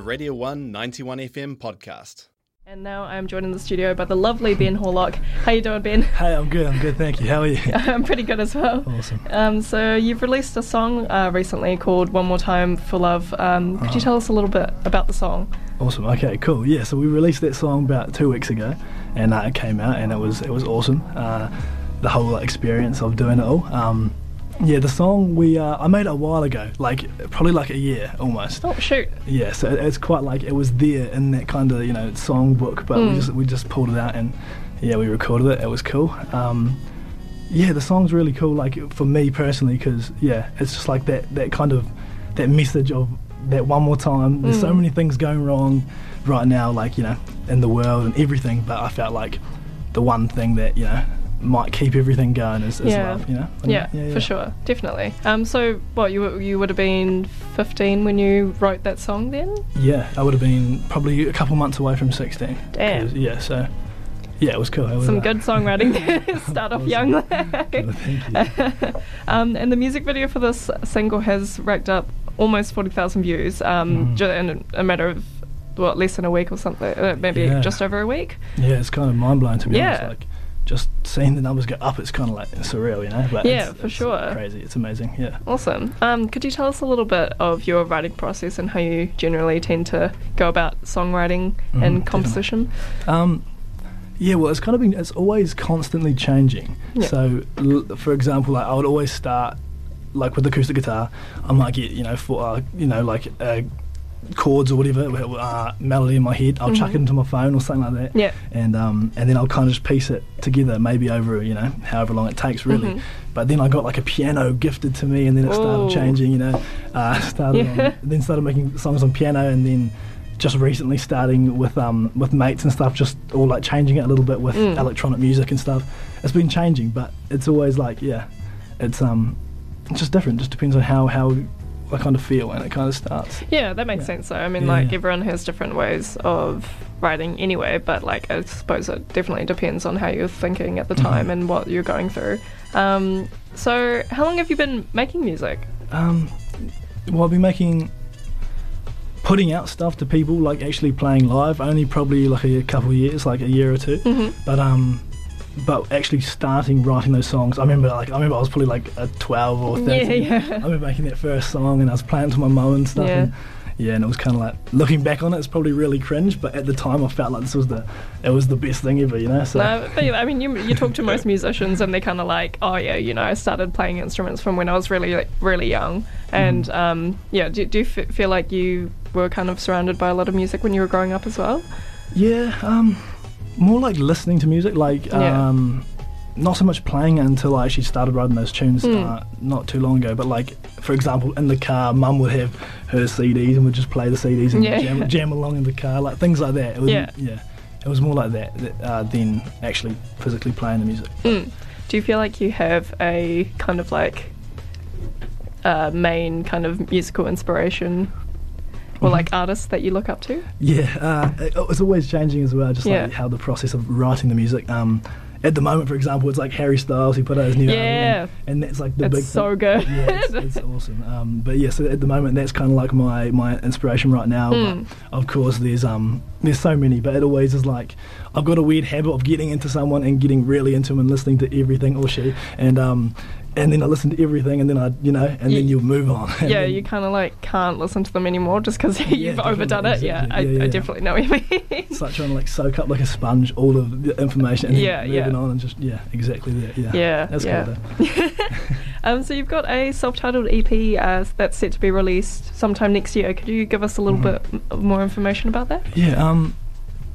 a Radio 1 91 FM podcast. And now I'm joined in the studio by the lovely Ben Horlock. How you doing, Ben? Hey, I'm good. I'm good. Thank you. How are you? I'm pretty good as well. Awesome. Um, so you've released a song uh, recently called "One More Time for Love." Um, could Uh-huh. you tell us a little bit about the song? Awesome. Okay, cool. Yeah, so we released that song about two weeks ago, and uh, it came out, and it was it was awesome. Uh, the whole experience of doing it all. Um, yeah, the song we uh, I made it a while ago, like probably like a year almost. Oh shoot! Yeah, so it's quite like it was there in that kind of you know song book, but we Mm. just we just pulled it out and yeah, we recorded it. It was cool. Um, yeah, the song's really cool. Like for me personally, because yeah, it's just like that that kind of that message of that one more time. There's so Mm. many things going wrong right now, like you know, in the world and everything. But I felt like the one thing that you know might keep everything going as, is Yeah. love. You know. Yeah, yeah, for sure, definitely. Um, so what you you would have been 15 when you wrote that song then? Yeah, I would have been probably a couple months away from 16. Damn. Yeah, so yeah, it was cool. It was, Some uh, good songwriting there. Start off young. Good, thank you. um, and the music video for this single has racked up almost 40,000 views um, ju- in a matter of what less than a week or something, uh, maybe Yeah. just over a week. Yeah, it's kind of mind blowing to be Yeah. honest. Like just seeing the numbers go up, it's kind of like surreal, you know. But Yeah, it's, for it's sure. Crazy. It's amazing. Yeah. Awesome. Um, could you tell us a little bit of your writing process and how you generally tend to go about songwriting Mhm, and composition? Um, yeah, well, it's kind of been, it's always constantly changing. Yeah. So, l- for example, like I would always start, like with acoustic guitar, I might get, you know, for, uh, you know, like uh, chords or whatever, uh, melody in my head. I'll chuck Mhm. it into my phone or something like that. Yeah. And, um, and then I'll kind of just piece it together, maybe over, you know, however long it takes, really. Mhm. But then I got like a piano gifted to me, and then it started Ooh. changing, you know. Uh, started Yeah. on, then started making songs on piano, and then just recently starting with um with mates and stuff, just all like changing it a little bit with Mm. electronic music and stuff. It's been changing, but it's always like yeah, it's um it's just different. Just depends on how how I kind of feel, and it kind of starts. Yeah, that makes Yeah. sense though. I mean, Yeah, like everyone has different ways of writing anyway, but like I suppose it definitely depends on how you're thinking at the Mhm. time and what you're going through. Um, so, how long have you been making music? Um, well, I've been making, putting out stuff to people, like actually playing live, only probably like a couple of years, like a year or 2 Mhm. But um, but actually starting writing those songs, I remember like I remember I was probably like a twelve or thirteen. yeah. yeah. I remember making that first song, and I was playing to my mum and stuff. Yeah. And, yeah, and it was kind of like looking back on it, it's probably really cringe, but at the time I felt like this was the, it was the best thing ever, you know. So No, but I mean, you, you talk to most musicians and they're kind of like, oh yeah, you know, I started playing instruments from when I was really, really young. And Mm-hmm. um, yeah, do, do you f- feel like you were kind of surrounded by a lot of music when you were growing up as well? Yeah, um, more like listening to music, like Yeah. um, not so much playing it until I actually started writing those tunes Mm. uh, not too long ago. But like, for example, in the car, Mum would have her CDs and would just play the CDs and Yeah. jam, jam along in the car, like things like that. It was, Yeah. yeah, it was more like that, that uh, than actually physically playing the music. Mm. Do you feel like you have a kind of like uh, main kind of musical inspiration or like artists that you look up to? Yeah, uh, it, it's always changing as well, just Yeah. like how the process of writing the music. Um, at the moment, for example, it's like Harry Styles. He put out his new Yeah. album, and that's like the It's big. so thing. good. Yeah, it's, it's awesome. Um, but yeah, so at the moment, that's kind of like my my inspiration right now. Mm. But of course, there's um there's so many, but it always is like I've got a weird habit of getting into someone and getting really into them and listening to everything or she, and um and then I listen to everything, and then I you know, and You- then you move on. Yeah, then- you kind of like can't listen to them anymore just because you've definitely, overdone it. Yeah, exactly. I, Yeah, I definitely know what you mean. It's like trying to like soak up like a sponge all of the information and then Yeah, moving yeah. on and just yeah, exactly that. Yeah, Yeah, that's yeah. cool. Though. um, so you've got a self-titled EP uh, that's set to be released sometime next year. Could you give us a little Mhm. bit more information about that? Yeah, um,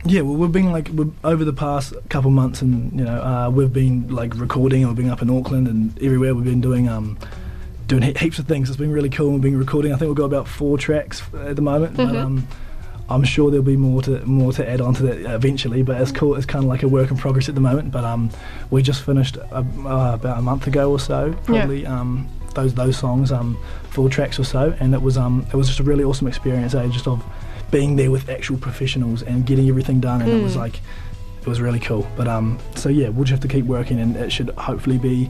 yeah. Well, we've been like over the past couple months, and you know, uh, we've been like recording, and we've been up in Auckland and everywhere. We've been doing um, doing he- heaps of things. It's been really cool. We've been recording. I think we've got about four tracks at the moment, but Mhm. um, I'm sure there'll be more to more to add on to that eventually. But it's cool. It's kind of like a work in progress at the moment. But um, we just finished uh, uh, about a month ago or so, probably. Um, those those songs, um, four tracks or so, and it was um, it was just a really awesome experience. Eh? Just of being there with actual professionals and getting everything done, and it was Mm. like it was really cool. But um, so yeah, we'll just have to keep working, and it should hopefully be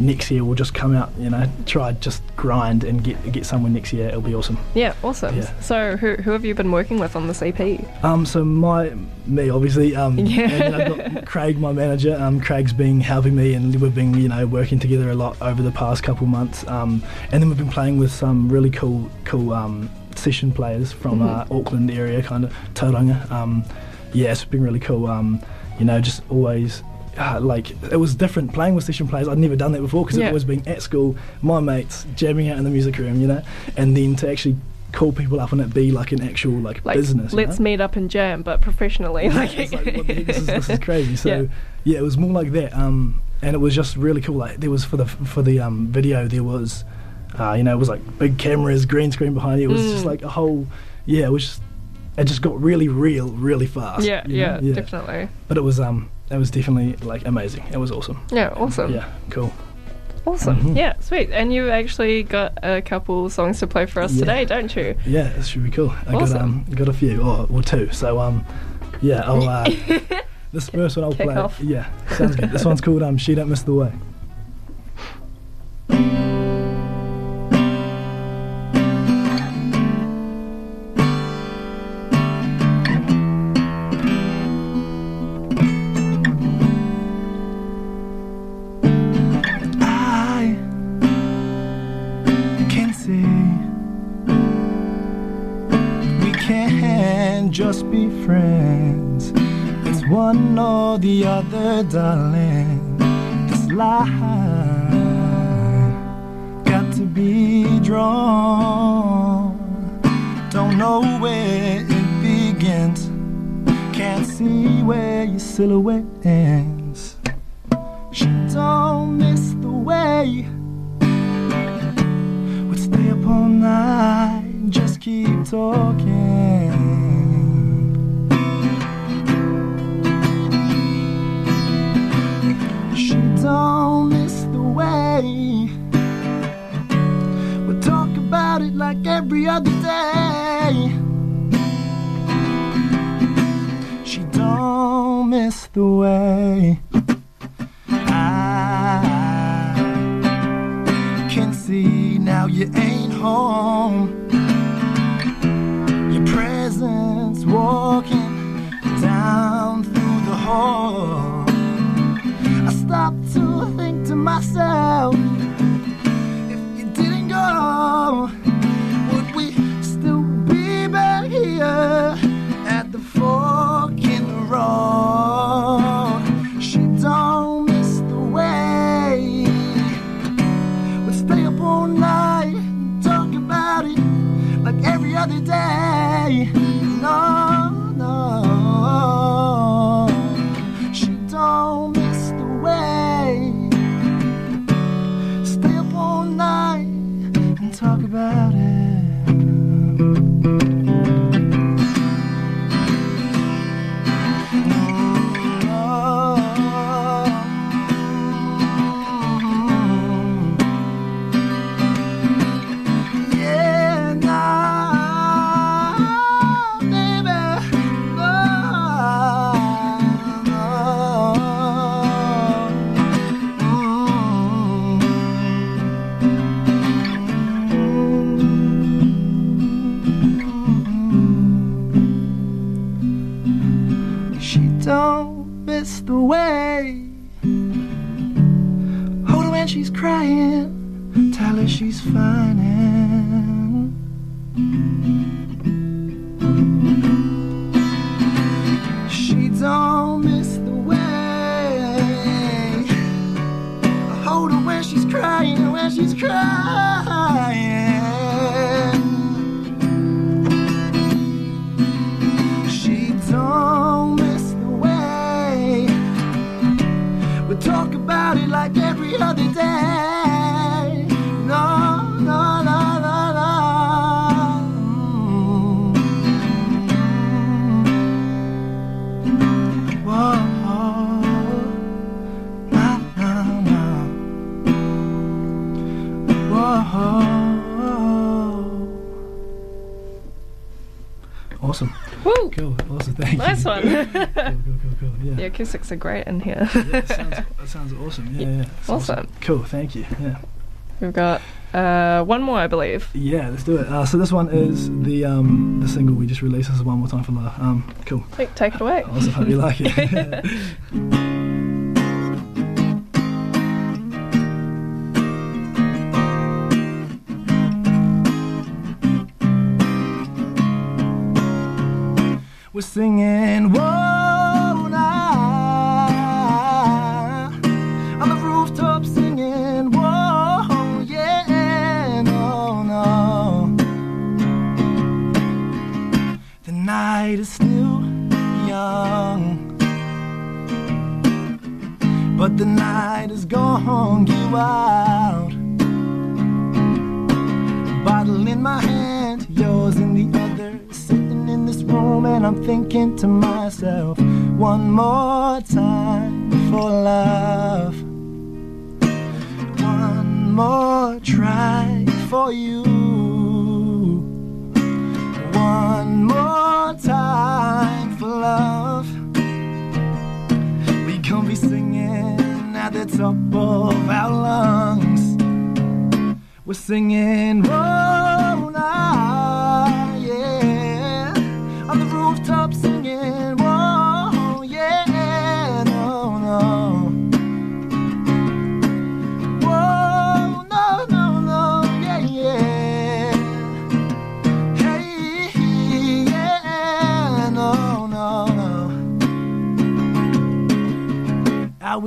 next year we'll just come out, you know, try just grind and get get somewhere next year. It'll be awesome. Yeah, awesome. Yeah. So, who, who have you been working with on this EP? Um, so my me obviously, um, Yeah. and I've got Craig, my manager. Um, Craig's been helping me, and we've been you know working together a lot over the past couple months. Um, and then we've been playing with some really cool cool um, session players from uh, Auckland area, kind of Tauranga. Um, yeah, it's been really cool. Um, you know, just always. Uh, like it was different playing with session players. I'd never done that before because Yeah. it was being at school, my mates jamming out in the music room, you know, and then to actually call people up and it be like an actual like, Like, business. let's know? meet up and jam, but professionally. Like, it's like, heck, this, is, this is crazy. So Yeah. yeah. it was more like that, um, and it was just really cool. Like there was for the for the um, video, there was, uh, you know, it was like big cameras, green screen behind you. It was just Mm. like a whole, yeah, it was just, it just got really real, really fast. yeah, know? yeah, definitely. But it was um, it was definitely like amazing. It was awesome. Yeah, awesome. Yeah, cool. Awesome. Mhm. Yeah, sweet. And you've actually got a couple songs to play for us Yeah. today, don't you? Yeah, it should be cool. I got um, got a few or, or two. So um, yeah, I'll uh, this first one I'll Kick play. off. Yeah, sounds good. This one's called um, She Don't Miss the Way. Friends. It's one or the other, darling. This line got to be drawn. Don't know where it begins. Can't see where your silhouette ends. She don't miss the way. Would stay up all night, just keep talking. See now you ain't home. Your presence walking down through the hall. I stop to think to myself if you didn't go, would we still be back here at the fork in the road? She's crying. Tell her she's fine. And She don't miss the way. I Hold her when she's crying, when she's crying. Cool. Awesome. Thank you. Nice one. Cool, cool, cool, cool. Yeah. the acoustics are great in here. Yeah, that sounds, that sounds awesome. Yeah, yeah. It's Awesome. Cool. Thank you. Yeah. We've got uh, one more, I believe. Yeah, let's do it. Uh, so this one is the um, the single we just released. This is one more time for love. Um, cool. Take, take it away. Awesome. Hope you like it. We're singing, whoa, now on the rooftop singing, whoa, yeah, no, no. The night is still young, but the night is gone you out. Bottle in my hand, and I'm thinking to myself, one more time for love, one more try for you. One more time for love. We gonna be singing at the top of our lungs. We're singing, whoa,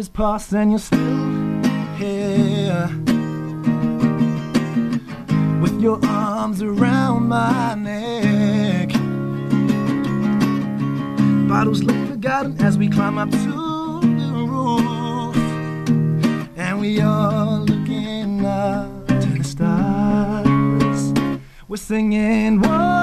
Hours pass and you're still here with your arms around my neck. Bottles look forgotten as we climb up to the roof, and we are looking up to the stars. We're singing, whoa,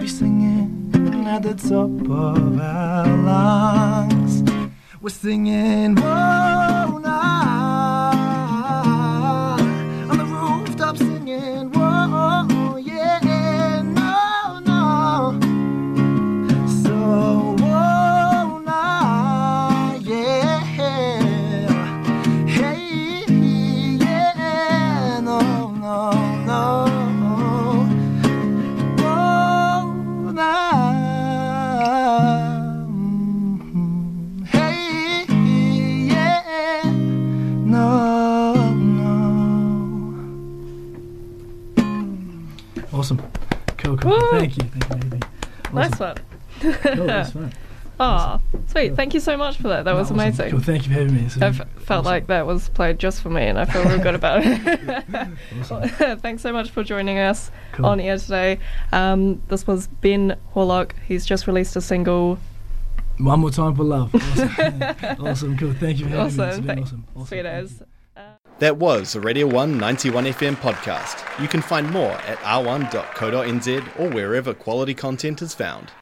be singing at the top of our lungs. We're singing, whoa, Cool, that's fun. Oh, sweet. Thank you so much for that. That was Awesome. amazing. Cool. Thank you for having me. It's I felt awesome. like that was played just for me, and I feel real good about it. Awesome. Thanks so much for joining us Cool. on air today. Um, this was Ben Horlock. He's just released a single. One more time for love. Awesome. awesome. Cool. Thank you for having me. It's Awesome. been Thank- awesome. awesome. Sweet Thank as. That was a Radio 1 91 FM podcast. You can find more at r1.co.nz or wherever quality content is found.